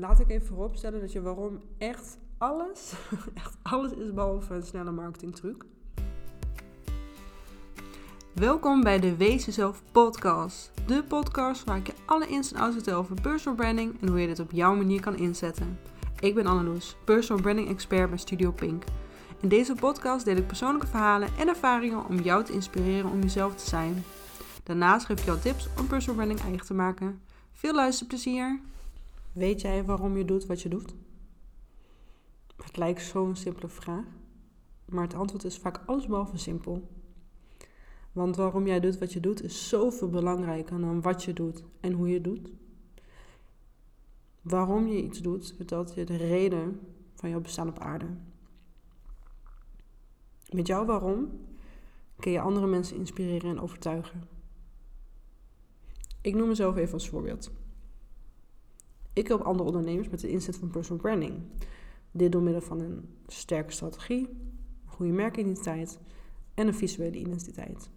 Laat ik even vooropstellen dat je waarom echt alles, echt alles is behalve een snelle marketingtruc. Welkom bij de Wees Jezelf podcast. De podcast waar ik je alle ins en outs vertel over personal branding en hoe je dit op jouw manier kan inzetten. Ik ben Anneloes, personal branding expert bij Studio Pink. In deze podcast deel ik persoonlijke verhalen en ervaringen om jou te inspireren om jezelf te zijn. Daarnaast geef ik jou tips om personal branding eigen te maken. Veel luisterplezier! Weet jij waarom je doet wat je doet? Het lijkt zo'n simpele vraag, maar het antwoord is vaak allesbehalve simpel. Want waarom jij doet wat je doet is zoveel belangrijker dan wat je doet en hoe je het doet. Waarom je iets doet, vertelt je de reden van jouw bestaan op aarde. Met jouw waarom kun je andere mensen inspireren en overtuigen. Ik noem mezelf even als voorbeeld. Ik help andere ondernemers met de inzet van personal branding. Dit door middel van een sterke strategie, een goede merkidentiteit en een visuele identiteit.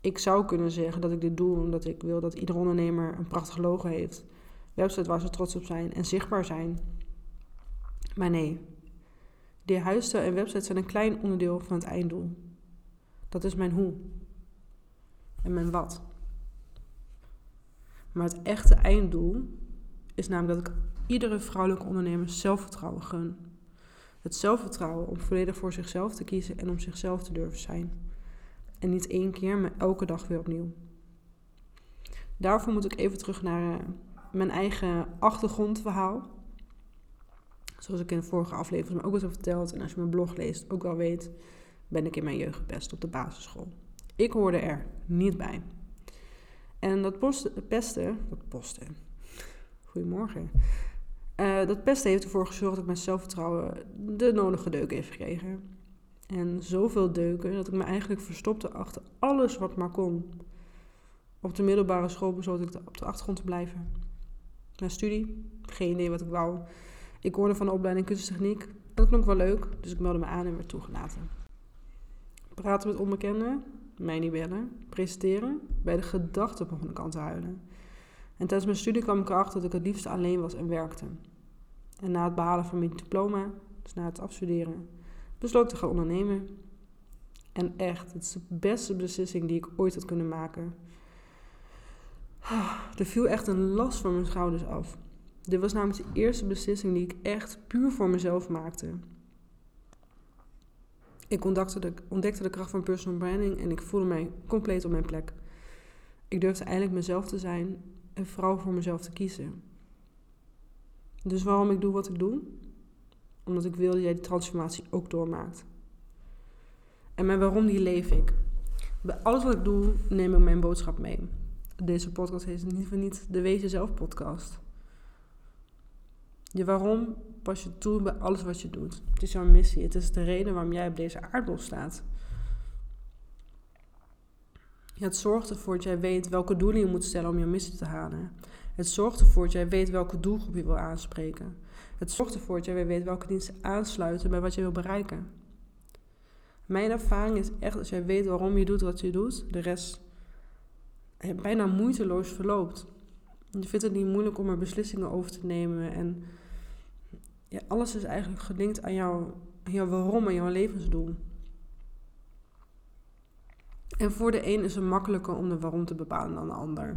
Ik zou kunnen zeggen dat ik dit doe omdat ik wil dat ieder ondernemer een prachtig logo heeft, website waar ze trots op zijn en zichtbaar zijn. Maar nee, die huisstijl en website zijn een klein onderdeel van het einddoel. Dat is mijn hoe en mijn wat. Maar het echte einddoel is namelijk dat ik iedere vrouwelijke ondernemer zelfvertrouwen gun. Het zelfvertrouwen om volledig voor zichzelf te kiezen en om zichzelf te durven zijn. En niet één keer, maar elke dag weer opnieuw. Daarvoor moet ik even terug naar uh, mijn eigen achtergrondverhaal. Zoals ik in de vorige aflevering ook al heb verteld. En als je mijn blog leest, ook wel weet, ben ik in mijn jeugd gepest op de basisschool. Ik hoorde er niet bij. En dat pesten, dat posten, Goedemorgen. Uh, dat pesten heeft ervoor gezorgd dat mijn zelfvertrouwen de nodige deuken heeft gekregen. En zoveel deuken dat ik me eigenlijk verstopte achter alles wat maar kon. Op de middelbare school besloot ik op de achtergrond te blijven. Mijn studie, geen idee wat ik wou. Ik hoorde van de opleiding kunsttechniek. Dat klonk wel leuk, dus ik meldde me aan en werd toegelaten. Praten met onbekenden, mij niet bellen, presenteren. Bij de gedachte begon ik aan te huilen. En tijdens mijn studie kwam ik erachter dat ik het liefst alleen was en werkte. En na het behalen van mijn diploma, dus na het afstuderen, besloot te gaan ondernemen. En echt, het is de beste beslissing die ik ooit had kunnen maken. Er viel echt een last van mijn schouders af. Dit was namelijk de eerste beslissing die ik echt puur voor mezelf maakte. Ik ontdekte de, ontdekte de kracht van personal branding en ik voelde mij compleet op mijn plek. Ik durfde eindelijk mezelf te zijn en vooral voor mezelf te kiezen. Dus waarom ik doe wat ik doe? Omdat ik wil dat jij die transformatie ook doormaakt. En mijn waarom die leef ik. Bij alles wat ik doe, neem ik mijn boodschap mee. Deze podcast is in ieder geval niet de Wees Jezelf podcast. Je waarom pas je toe bij alles wat je doet. Het is jouw missie. Het is de reden waarom jij op deze aardbol staat. Het zorgt ervoor dat jij weet welke doelen je moet stellen om je missie te halen. Het zorgt ervoor dat jij weet welke doelgroep je wil aanspreken. Het zorgt ervoor dat jij weet welke diensten aansluiten bij wat je wil bereiken. Mijn ervaring is echt als jij weet waarom je doet wat je doet, de rest bijna moeiteloos verloopt. Je vindt het niet moeilijk om er beslissingen over te nemen. En ja, alles is eigenlijk gelinkt aan, jou, aan jouw waarom en jouw levensdoel. En voor de een is het makkelijker om de waarom te bepalen dan de ander.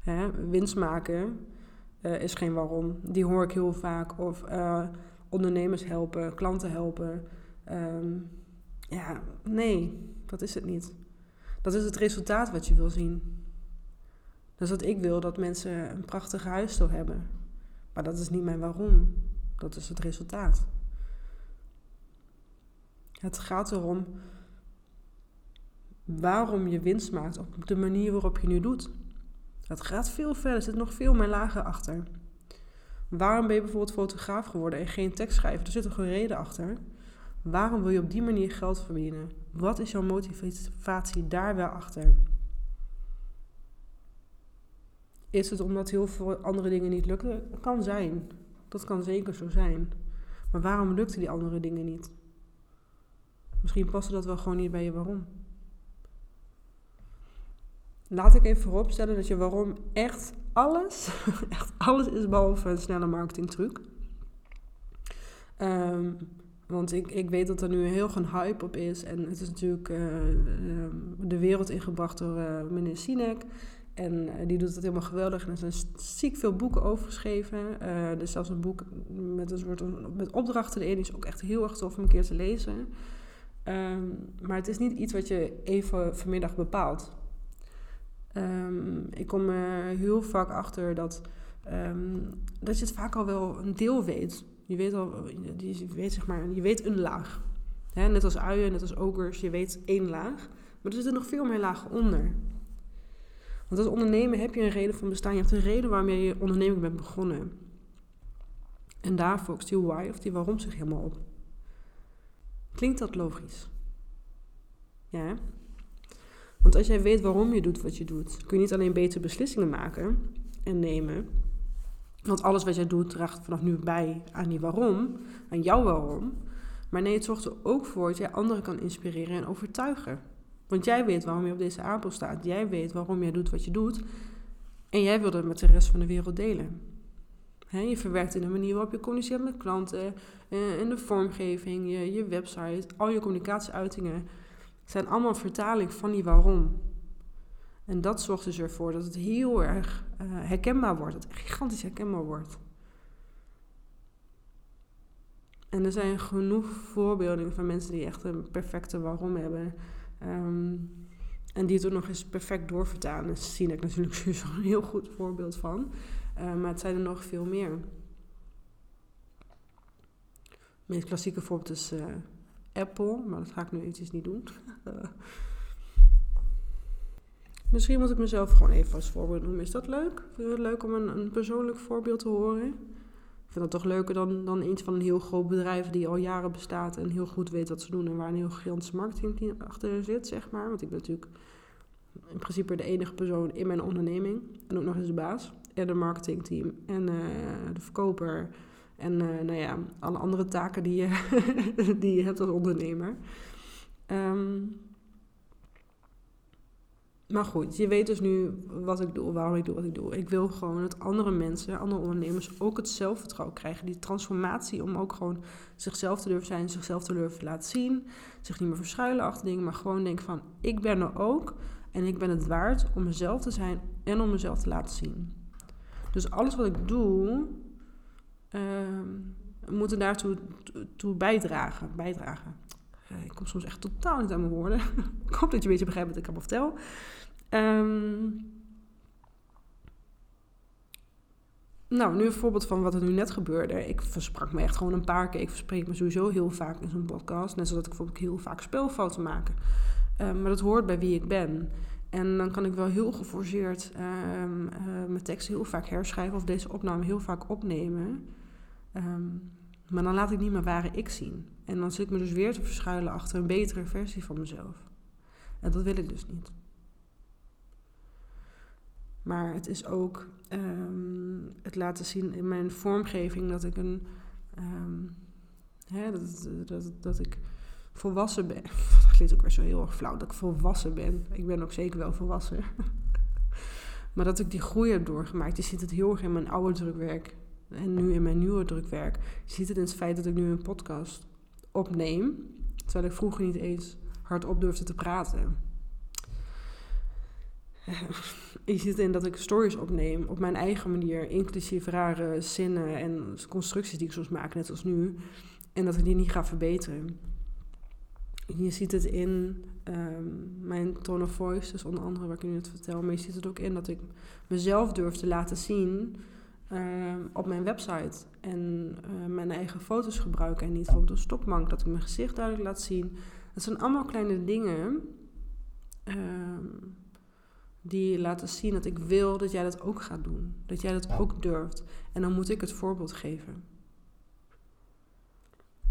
Hè, winst maken uh, is geen waarom. Die hoor ik heel vaak. Of uh, ondernemers helpen, klanten helpen. Um, ja, nee, dat is het niet. Dat is het resultaat wat je wil zien. Dat is wat ik wil, dat mensen een prachtige huisstijl hebben. Maar dat is niet mijn waarom. Dat is het resultaat. Het gaat erom waarom je winst maakt op de manier waarop je nu doet. Het gaat veel verder, er zit nog veel meer lager achter. Waarom ben je bijvoorbeeld fotograaf geworden en geen tekst schrijven? Er zit een reden achter. Waarom wil je op die manier geld verdienen? Wat is jouw motivatie daar wel achter? Is het omdat heel veel andere dingen niet lukken? Dat kan zijn. Dat kan zeker zo zijn. Maar waarom lukten die andere dingen niet? Misschien paste dat wel gewoon niet bij je waarom. Laat ik even vooropstellen dat je waarom echt alles, echt alles is behalve een snelle marketingtruc. Um, want ik, ik weet dat er nu heel een hype op is. En het is natuurlijk uh, de wereld ingebracht door uh, meneer Sinek. En die doet het helemaal geweldig. En er zijn ziek veel boeken over geschreven. er is zelfs een boek met een soort met opdrachten erin. Die is ook echt heel erg tof om een keer te lezen. Um, maar het is niet iets wat je even vanmiddag bepaalt. Um, ik kom er heel vaak achter dat, um, dat je het vaak al wel een deel weet. Je weet al, je weet, zeg maar, je weet een laag. net als uien, net als ogers, je weet één laag. Maar er zitten nog veel meer lagen onder. Want als ondernemer heb je een reden van bestaan. Je hebt een reden waarom je je onderneming bent begonnen. En daar focust die why of die waarom zich helemaal op. Klinkt dat logisch? Ja. Want als jij weet waarom je doet wat je doet, kun je niet alleen betere beslissingen maken en nemen. Want alles wat jij doet draagt vanaf nu bij aan die waarom, aan jouw waarom. Maar nee, het zorgt er ook voor dat jij anderen kan inspireren en overtuigen. Want jij weet waarom je op deze aardappel staat. Jij weet waarom jij doet wat je doet. En jij wil dat met de rest van de wereld delen. je verwerkt in de manier waarop je communiceert met klanten, eh, in de vormgeving, je, je website, al je communicatieuitingen zijn allemaal vertaling van die waarom. En dat zorgt dus ervoor dat het heel erg uh, herkenbaar wordt. Dat het gigantisch herkenbaar wordt. En er zijn genoeg voorbeelden van mensen die echt een perfecte waarom hebben. Um, en die het ook nog eens perfect doorvertalen. Daar zie ik natuurlijk een heel goed voorbeeld van. Uh, maar het zijn er nog veel meer. Het meest klassieke voorbeeld is uh, Apple, maar dat ga ik nu eventjes niet doen. Misschien moet ik mezelf gewoon even als voorbeeld noemen. Is dat leuk? Vind je het leuk om een, een persoonlijk voorbeeld te horen? Ik vind dat toch leuker dan, dan iets van een heel groot bedrijf die al jaren bestaat en heel goed weet wat ze doen en waar een heel gigantische marketing achter zit, zeg maar. Want ik ben natuurlijk in principe de enige persoon in mijn onderneming en ook nog eens de baas en de marketingteam en uh, de verkoper en uh, nou ja, alle andere taken die je, die hebt als ondernemer. Um, maar goed, je weet dus nu wat ik doe, waarom ik doe wat ik doe. Ik wil gewoon dat andere mensen, andere ondernemers ook het zelfvertrouwen krijgen. Die transformatie om ook gewoon zichzelf te durven zijn, zichzelf te durven laten zien. Zich niet meer verschuilen achter dingen, maar gewoon denken van ik ben er ook. En ik ben het waard om mezelf te zijn en om mezelf te laten zien. Dus alles wat ik doe, uh, moet er daartoe toe bijdragen. bijdragen. Ik kom soms echt totaal niet aan mijn woorden. ik hoop dat je een beetje begrijpt wat ik allemaal vertel. Um, nou, nu een voorbeeld van wat er nu net gebeurde. Ik versprak me echt gewoon een paar keer. Ik verspreek me sowieso heel vaak in zo'n podcast. Net zoals ik bijvoorbeeld heel vaak spelfouten maak. Um, maar dat hoort bij wie ik ben. En dan kan ik wel heel geforceerd uh, mijn tekst heel vaak herschrijven of deze opname heel vaak opnemen. Um, maar dan laat ik niet mijn ware ik zien. En dan zit ik me dus weer te verschuilen achter een betere versie van mezelf. En dat wil ik dus niet. Maar het is ook um, het laten zien in mijn vormgeving dat ik een. Um, hè, dat, dat, dat ik volwassen ben. Dat klinkt ook weer zo heel erg flauw dat ik volwassen ben. Ik ben ook zeker wel volwassen. maar dat ik die groei heb doorgemaakt. Je ziet het heel erg in mijn oude drukwerk. En nu in mijn nieuwe drukwerk. Je ziet het in het feit dat ik nu een podcast opneem. Terwijl ik vroeger niet eens hardop durfde te praten. Je ziet in dat ik stories opneem op mijn eigen manier, inclusief rare zinnen en constructies die ik soms maak, net als nu. En dat ik die niet ga verbeteren. Je ziet het in um, mijn tone of voice, dus onder andere wat ik nu net vertel. Maar je ziet het ook in dat ik mezelf durf te laten zien Ehm, op mijn website en uh, mijn eigen foto's gebruiken en niet bijvoorbeeld een stopmank, dat ik mijn gezicht duidelijk laat zien. Dat zijn allemaal kleine dingen uh, die laten zien dat ik wil dat jij dat ook gaat doen. Dat jij dat ook durft. En dan moet ik het voorbeeld geven.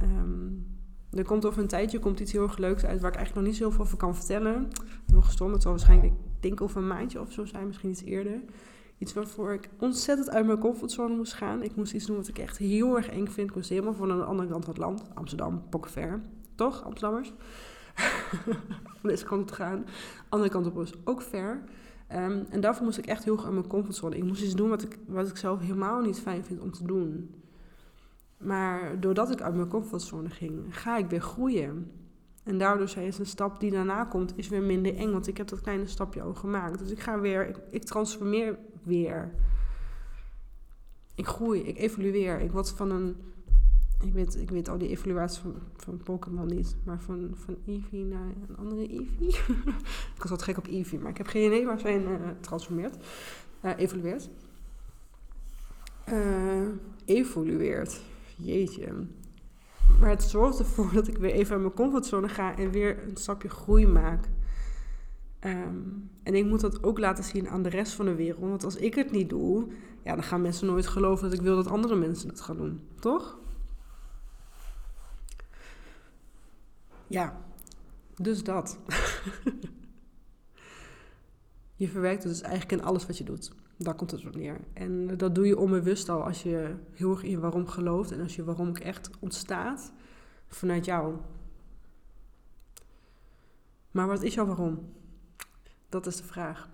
Um, er komt over een tijdje komt iets heel erg leuks uit waar ik eigenlijk nog niet zoveel over kan vertellen. Heel gestomd, het zal waarschijnlijk, ik denk over een maandje of zo zijn, misschien iets eerder. Iets waarvoor ik ontzettend uit mijn comfortzone moest gaan. Ik moest iets doen wat ik echt heel erg eng vind. Ik moest helemaal van een andere kant van het land. Amsterdam, ver. Toch, Amsterdammers? van deze kant op gaan. Andere kant op is ook ver. Ehm, en daarvoor moest ik echt heel erg uit mijn comfortzone. Ik moest iets doen wat ik, wat ik zelf helemaal niet fijn vind om te doen. Maar doordat ik uit mijn comfortzone ging, ga ik weer groeien. En daardoor is een stap die daarna komt, is weer minder eng. Want ik heb dat kleine stapje al gemaakt. Dus ik ga weer, ik, transformeer weer. Ik groei, ik evolueer. Ik word van een ik weet, ik weet al die evaluaties van, van Pokémon niet. Maar van, van Eevee naar een andere Eevee. ik was wat gek op Eevee, maar ik heb geen idee waar zij uh, transformeert. Uh, evolueert. Uh, evolueert. Jeetje. Maar het zorgt ervoor dat ik weer even uit mijn comfortzone ga en weer een stapje groei maak. Um, en ik moet dat ook laten zien aan de rest van de wereld. Want als ik het niet doe, ja, dan gaan mensen nooit geloven dat ik wil dat andere mensen het gaan doen. Toch? Ja, dus dat. je verwerkt het dus eigenlijk in alles wat je doet. Daar komt het op neer. En dat doe je onbewust al als je heel erg in waarom gelooft en als je waarom ook echt ontstaat vanuit jou. Maar wat is jouw waarom? Dat is de vraag.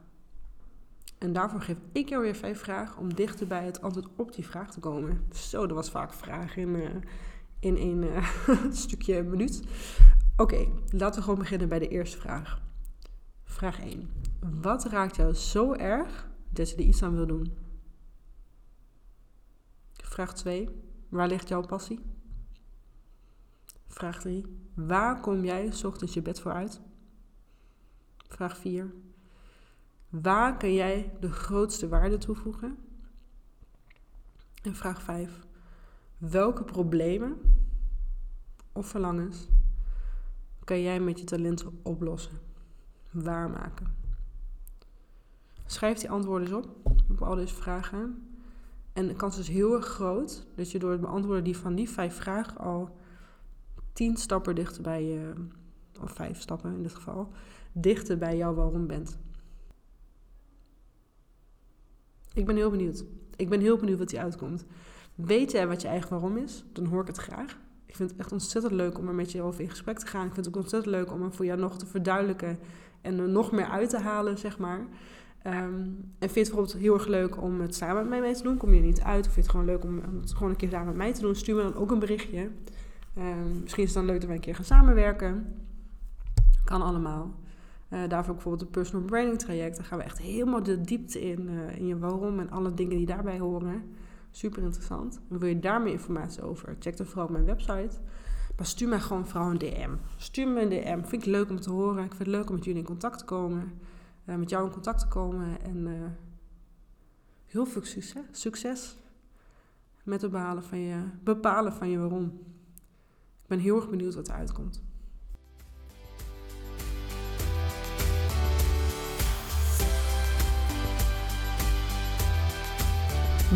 En daarvoor geef ik jou weer vijf vragen om dichter bij het antwoord op die vraag te komen. Zo, er was vaak vragen in, uh, in één uh, stukje minuut. Oké, laten we gewoon beginnen bij de eerste vraag. Vraag 1. Wat raakt jou zo erg dat je er iets aan wil doen? Vraag 2. Waar ligt jouw passie? Vraag 3. Waar kom jij s ochtends je bed voor uit? Vraag 4. Waar kan jij de grootste waarde toevoegen? En vraag 5. Welke problemen of verlangens kan jij met je talenten oplossen, waarmaken. Schrijf die antwoorden eens op, op al deze vragen. En de kans is heel erg groot dat je door het beantwoorden die van die vijf vragen al tien stappen dichter bij je, of vijf stappen in dit geval, dichter bij jouw waarom bent. Ik ben heel benieuwd. Ik ben heel benieuwd wat die uitkomt. Weet jij wat je eigen waarom is? Dan hoor ik het graag. Ik vind het echt ontzettend leuk om er met je over in gesprek te gaan. Ik vind het ook ontzettend leuk om er voor jou nog te verduidelijken en er nog meer uit te halen, zeg maar. Um, en vind je het bijvoorbeeld heel erg leuk om het samen met mij mee te doen? Kom je er niet uit? Of vind je het gewoon leuk om, het gewoon een keer samen met mij te doen? Stuur me dan ook een berichtje. Um, misschien is het dan leuk dat wij een keer gaan samenwerken. Kan allemaal. Uh, daarvoor bijvoorbeeld een personal branding traject. Daar gaan we echt helemaal de diepte in, uh, in je waarom en alle dingen die daarbij horen. Super interessant. En wil je daar meer informatie over? Check dan vooral mijn website. Maar stuur mij gewoon vooral een DM. Stuur me een DM. Vind ik leuk om te horen. Ik vind het leuk om met jullie in contact te komen. Uh, met jou in contact te komen. En uh, heel veel succes. Succes met het bepalen van je, bepalen van je waarom. Ik ben heel erg benieuwd wat eruit komt.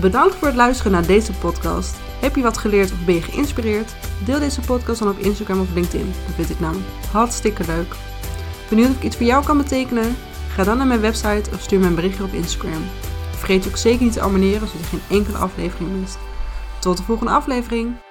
Bedankt voor het luisteren naar deze podcast. Heb je wat geleerd of ben je geïnspireerd? Deel deze podcast dan op Instagram of LinkedIn. Dat vind ik namelijk hartstikke leuk. Benieuwd of ik iets voor jou kan betekenen? Ga dan naar mijn website of stuur me een berichtje op Instagram. Vergeet ook zeker niet te abonneren zodat je geen enkele aflevering mist. Tot de volgende aflevering!